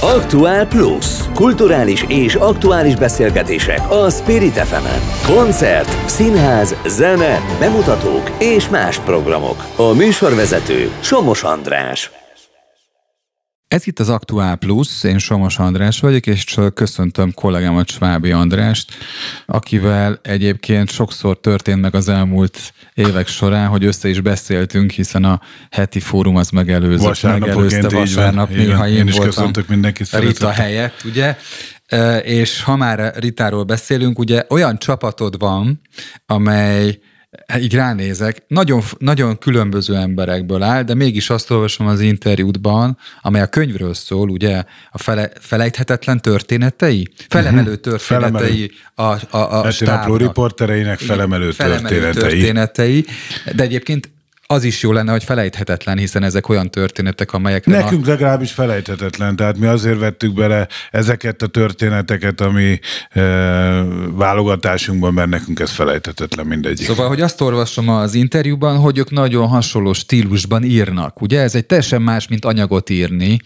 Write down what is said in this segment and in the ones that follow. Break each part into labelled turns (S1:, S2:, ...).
S1: Aktuál Plus. Kulturális és aktuális beszélgetések a Spirit fm Koncert, színház, zene, bemutatók és más programok. A műsorvezető Somos András.
S2: Ez itt az Aktuál Plus, én Somos András vagyok, és köszöntöm kollégámat Svábi Andrást, akivel egyébként sokszor történt meg az elmúlt évek során, hogy össze is beszéltünk, hiszen a heti fórum az megelőzött, megelőzte vasárnap, néha én, én is voltam
S3: mindenkit
S2: Rita helyett, ugye? És ha már Ritáról beszélünk, ugye olyan csapatod van, amely így ránézek, nagyon, nagyon különböző emberekből áll, de mégis azt olvasom az interjútban, amely a könyvről szól, ugye a fele, felejthetetlen történetei, felemelő mhm. történetei a, a, a, a
S3: stábnak. riportereinek felemelő, felemelő történetei. történetei.
S2: De egyébként az is jó lenne, hogy felejthetetlen, hiszen ezek olyan történetek, amelyek...
S3: Nekünk a... legalábbis felejthetetlen, tehát mi azért vettük bele ezeket a történeteket, ami e, válogatásunkban, mert nekünk ez felejthetetlen mindegyik.
S2: Szóval, hogy azt olvasom az interjúban, hogy ők nagyon hasonló stílusban írnak, ugye? Ez egy teljesen más, mint anyagot írni.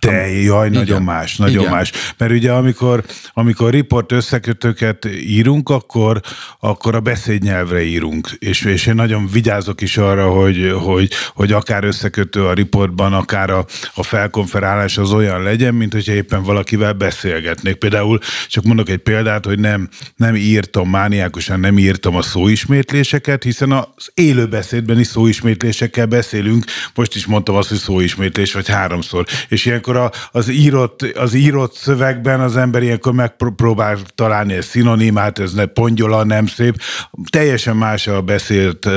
S3: De jaj, Igen. nagyon más, nagyon Igen. más. Mert ugye amikor, amikor riport összekötőket írunk, akkor, akkor a beszédnyelvre írunk, és, és én nagyon vigyázok is arra, hogy hogy, hogy, hogy akár összekötő a riportban, akár a, a felkonferálás az olyan legyen, mint hogyha éppen valakivel beszélgetnék. Például csak mondok egy példát, hogy nem, nem írtam, mániákusan nem írtam a szóismétléseket, hiszen az élőbeszédben is szóismétlésekkel beszélünk. Most is mondtam azt, hogy szóismétlés, vagy háromszor. És ilyenkor a, az, írott, az írott szövegben az ember ilyenkor megpróbál találni egy szinonimát, ez ne pongyola, nem szép. Teljesen más a beszélt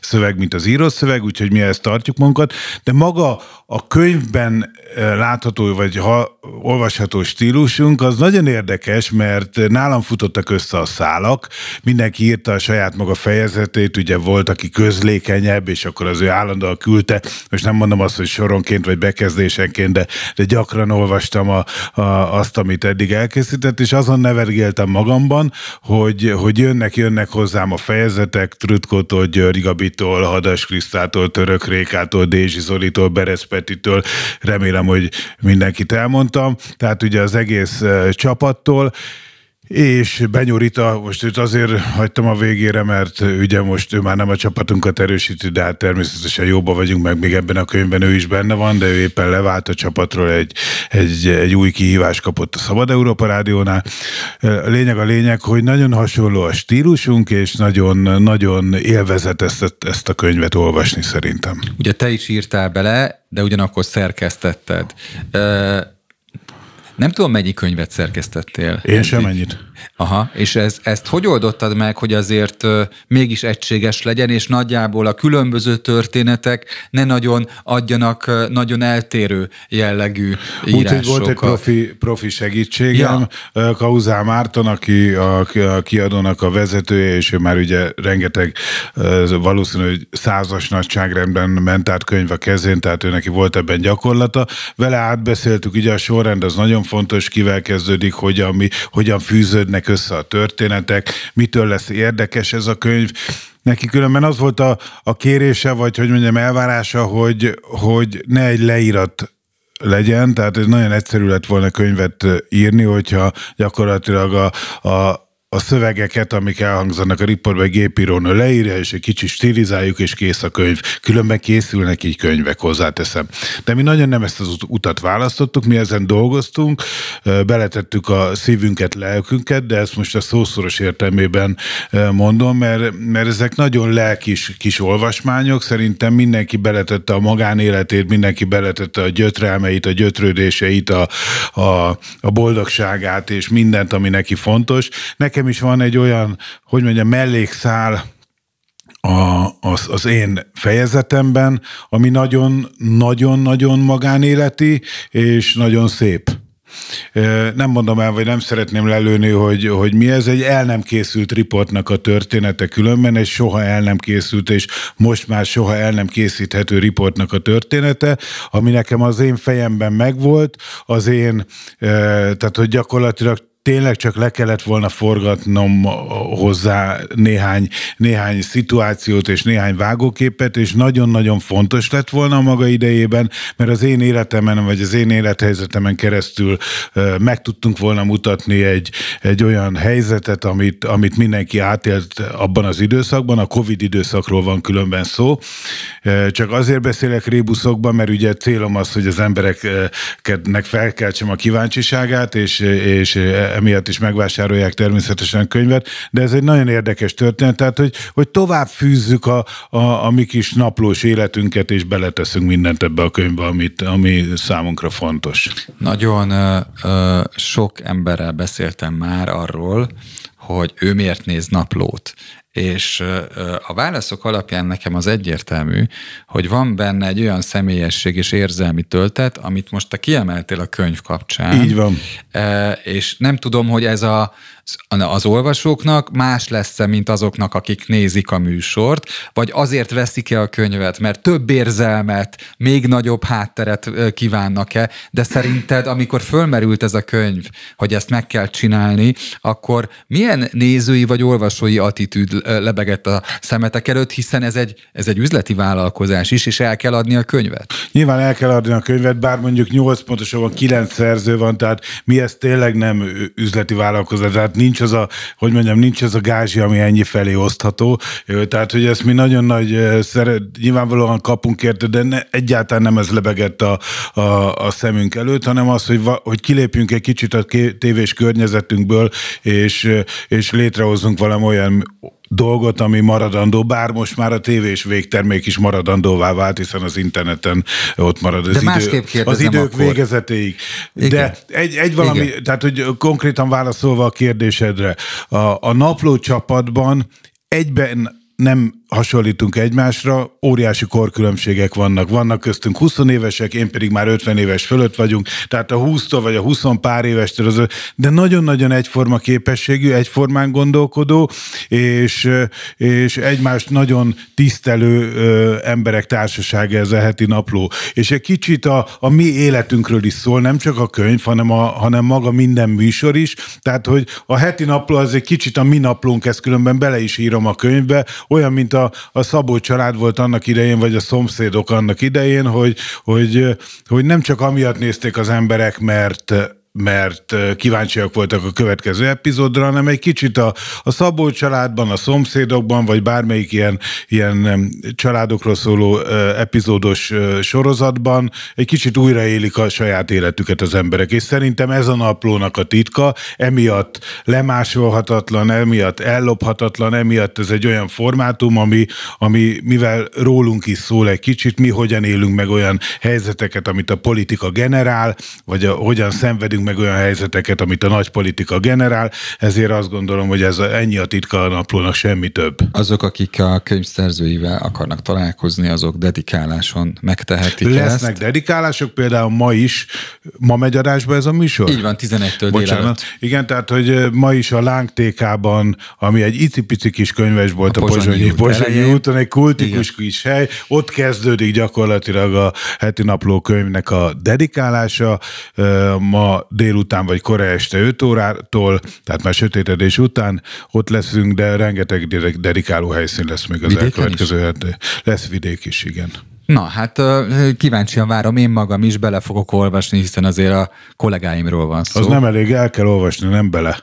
S3: szöveg, mint az írott szöveg, úgyhogy mi ezt tartjuk magunkat, de maga a könyvben eh, látható vagy ha, olvasható stílusunk az nagyon érdekes, mert nálam futottak össze a szálak, mindenki írta a saját maga fejezetét, ugye volt, aki közlékenyebb, és akkor az ő állandóan küldte, most nem mondom azt, hogy soronként vagy bekezdésenként, de, de gyakran olvastam a, a, azt, amit eddig elkészített, és azon nevergéltem magamban, hogy, hogy jönnek, jönnek hozzám a fejezetek, Trutkótól, György Gabitól, Hadas Krisztától, Török Rékától, Dézsi Zolitól, Beresz Petitől, remélem, hogy mindenkit elmondtam, tehát ugye az egész csapattól, és Benyorita, most őt azért hagytam a végére, mert ugye most ő már nem a csapatunkat erősíti, de hát természetesen jóba vagyunk, meg még ebben a könyvben ő is benne van, de ő éppen levált a csapatról, egy, egy, egy új kihívást kapott a Szabad Európa Rádiónál. Lényeg a lényeg, hogy nagyon hasonló a stílusunk, és nagyon, nagyon élvezett ezt, ezt a könyvet olvasni szerintem.
S2: Ugye te is írtál bele, de ugyanakkor szerkesztetted. Nem tudom, mennyi könyvet szerkesztettél.
S3: Én sem ennyit.
S2: Aha, és ez, ezt hogy oldottad meg, hogy azért mégis egységes legyen, és nagyjából a különböző történetek ne nagyon adjanak nagyon eltérő jellegű írásokat?
S3: Úgyhogy volt egy profi, profi segítségem, ja. Kauzál Márton, aki a, a kiadónak a vezetője, és ő már ugye rengeteg, valószínű, hogy százas nagyságrendben ment át könyv a kezén, tehát ő neki volt ebben gyakorlata. Vele átbeszéltük, ugye a sorrend az nagyon fontos, kivel kezdődik, hogyan, mi, hogyan fűződnek össze a történetek, mitől lesz érdekes ez a könyv. Neki különben az volt a, a kérése, vagy hogy mondjam, elvárása, hogy, hogy ne egy leírat legyen, tehát ez nagyon egyszerű lett volna könyvet írni, hogyha gyakorlatilag a, a a szövegeket, amik elhangzanak a riportban, gépírónő leírja, és egy kicsit stilizáljuk, és kész a könyv. Különben készülnek így könyvek, hozzáteszem. De mi nagyon nem ezt az utat választottuk, mi ezen dolgoztunk, beletettük a szívünket, lelkünket, de ezt most a szószoros értelmében mondom, mert, mert ezek nagyon lelkis kis olvasmányok, szerintem mindenki beletette a magánéletét, mindenki beletette a gyötrelmeit, a gyötrődéseit, a, a, a boldogságát, és mindent, ami neki fontos. Nekem nekem is van egy olyan, hogy mondjam, mellékszál a, az, az én fejezetemben, ami nagyon-nagyon-nagyon magánéleti, és nagyon szép. Nem mondom el, vagy nem szeretném lelőni, hogy, hogy mi ez. Egy el nem készült riportnak a története különben, egy soha el nem készült, és most már soha el nem készíthető riportnak a története, ami nekem az én fejemben megvolt, az én, tehát hogy gyakorlatilag tényleg csak le kellett volna forgatnom hozzá néhány, néhány szituációt és néhány vágóképet, és nagyon-nagyon fontos lett volna a maga idejében, mert az én életemen, vagy az én élethelyzetemen keresztül meg tudtunk volna mutatni egy, egy olyan helyzetet, amit, amit mindenki átélt abban az időszakban, a Covid időszakról van különben szó. Csak azért beszélek rébuszokban, mert ugye célom az, hogy az embereknek felkeltsem a kíváncsiságát, és, és emiatt is megvásárolják természetesen könyvet, de ez egy nagyon érdekes történet, tehát hogy, hogy tovább fűzzük a, a, a mi kis naplós életünket, és beleteszünk mindent ebbe a könyvbe, amit, ami számunkra fontos.
S2: Nagyon ö, ö, sok emberrel beszéltem már arról, hogy ő miért néz naplót. És a válaszok alapján nekem az egyértelmű, hogy van benne egy olyan személyesség és érzelmi töltet, amit most te kiemeltél a könyv kapcsán.
S3: Így van.
S2: És nem tudom, hogy ez a az olvasóknak más lesz-e, mint azoknak, akik nézik a műsort, vagy azért veszik-e a könyvet, mert több érzelmet, még nagyobb hátteret kívánnak-e, de szerinted, amikor fölmerült ez a könyv, hogy ezt meg kell csinálni, akkor milyen nézői vagy olvasói attitűd lebegett a szemetek előtt, hiszen ez egy, ez egy üzleti vállalkozás is, és el kell adni a könyvet?
S3: Nyilván el kell adni a könyvet, bár mondjuk 8 pontosabban 9 szerző van, tehát mi ez tényleg nem üzleti vállalkozás, tehát nincs az a, hogy mondjam, nincs az a gázsi, ami ennyi felé osztható. Tehát, hogy ezt mi nagyon nagy szeret, nyilvánvalóan kapunk érte, de ne, egyáltalán nem ez lebegett a, a, a szemünk előtt, hanem az, hogy, hogy kilépjünk egy kicsit a tévés környezetünkből, és, és létrehozzunk valami olyan dolgot, ami maradandó, bár most már a tévés végtermék is maradandóvá vált, hiszen az interneten ott marad az,
S2: De
S3: idő, az idők akkor. végezetéig. Igen. De egy, egy valami, Igen. tehát hogy konkrétan válaszolva a kérdésedre, a, a napló csapatban egyben nem hasonlítunk egymásra, óriási korkülönbségek vannak. Vannak köztünk 20 évesek, én pedig már 50 éves fölött vagyunk, tehát a 20-tól vagy a 20 pár évestől, az, de nagyon-nagyon egyforma képességű, egyformán gondolkodó, és, és egymást nagyon tisztelő emberek társasága ez a heti napló. És egy kicsit a, a mi életünkről is szól, nem csak a könyv, hanem, a, hanem maga minden műsor is, tehát hogy a heti napló az egy kicsit a mi naplónk, ezt különben bele is írom a könyvbe, olyan, mint a, a Szabó család volt annak idején, vagy a szomszédok annak idején, hogy, hogy, hogy nem csak amiatt nézték az emberek, mert mert kíváncsiak voltak a következő epizódra, hanem egy kicsit a, a Szabó családban, a szomszédokban, vagy bármelyik ilyen, ilyen családokról szóló epizódos sorozatban egy kicsit újraélik a saját életüket az emberek. És szerintem ez a naplónak a titka, emiatt lemásolhatatlan, emiatt ellophatatlan, emiatt ez egy olyan formátum, ami, ami mivel rólunk is szól egy kicsit, mi hogyan élünk meg olyan helyzeteket, amit a politika generál, vagy a, hogyan szenvedünk meg olyan helyzeteket, amit a nagy politika generál, ezért azt gondolom, hogy ez ennyi a titka a naplónak, semmi több.
S2: Azok, akik a könyv szerzőivel akarnak találkozni, azok dedikáláson megtehetik
S3: Lesznek
S2: ezt.
S3: dedikálások, például ma is, ma megy adásba ez a műsor?
S2: Így van, 11-től délelőtt.
S3: Igen, tehát, hogy ma is a Lángtékában, ami egy icipici kis könyves volt a, a Pozsonyi, Pozsonyi úton, egy kultikus Igen. kis hely, ott kezdődik gyakorlatilag a heti napló könyvnek a dedikálása. Ma délután vagy kora este 5 órától, tehát már sötétedés után ott leszünk, de rengeteg dedikáló helyszín lesz még az Vidéken elkövetkező hát Lesz vidék is, igen.
S2: Na, hát kíváncsian várom, én magam is bele fogok olvasni, hiszen azért a kollégáimról van szó.
S3: Az nem elég, el kell olvasni, nem bele.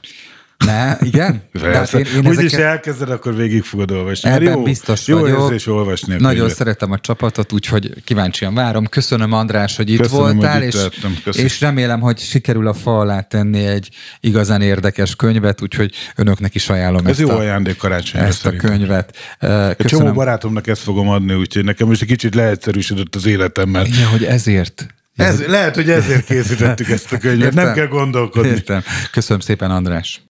S2: Ne, igen?
S3: Persze. Én, én Úgyis ezeket... elkezded, akkor végig fogod olvasni.
S2: Ebben jó, biztos
S3: jó
S2: vagyok.
S3: érzés olvasni.
S2: Nagyon könyvet. szeretem a csapatot, úgyhogy kíváncsian várom. Köszönöm András, hogy itt Köszönöm, voltál, hogy itt és, és remélem, hogy sikerül a fa alá tenni egy igazán érdekes könyvet, úgyhogy önöknek is ajánlom
S3: Ez
S2: ezt
S3: jó
S2: a,
S3: ajándék karácsonyra
S2: ezt szerintem. a könyvet.
S3: Köszönöm. Egy csomó barátomnak ezt fogom adni, úgyhogy nekem most egy kicsit leegyszerűsödött az életemmel.
S2: Igen, hogy ezért
S3: ez, lehet, hogy ezért készítettük ezt a könyvet, Értem. nem kell gondolkodni.
S2: Értem. Köszönöm szépen, András.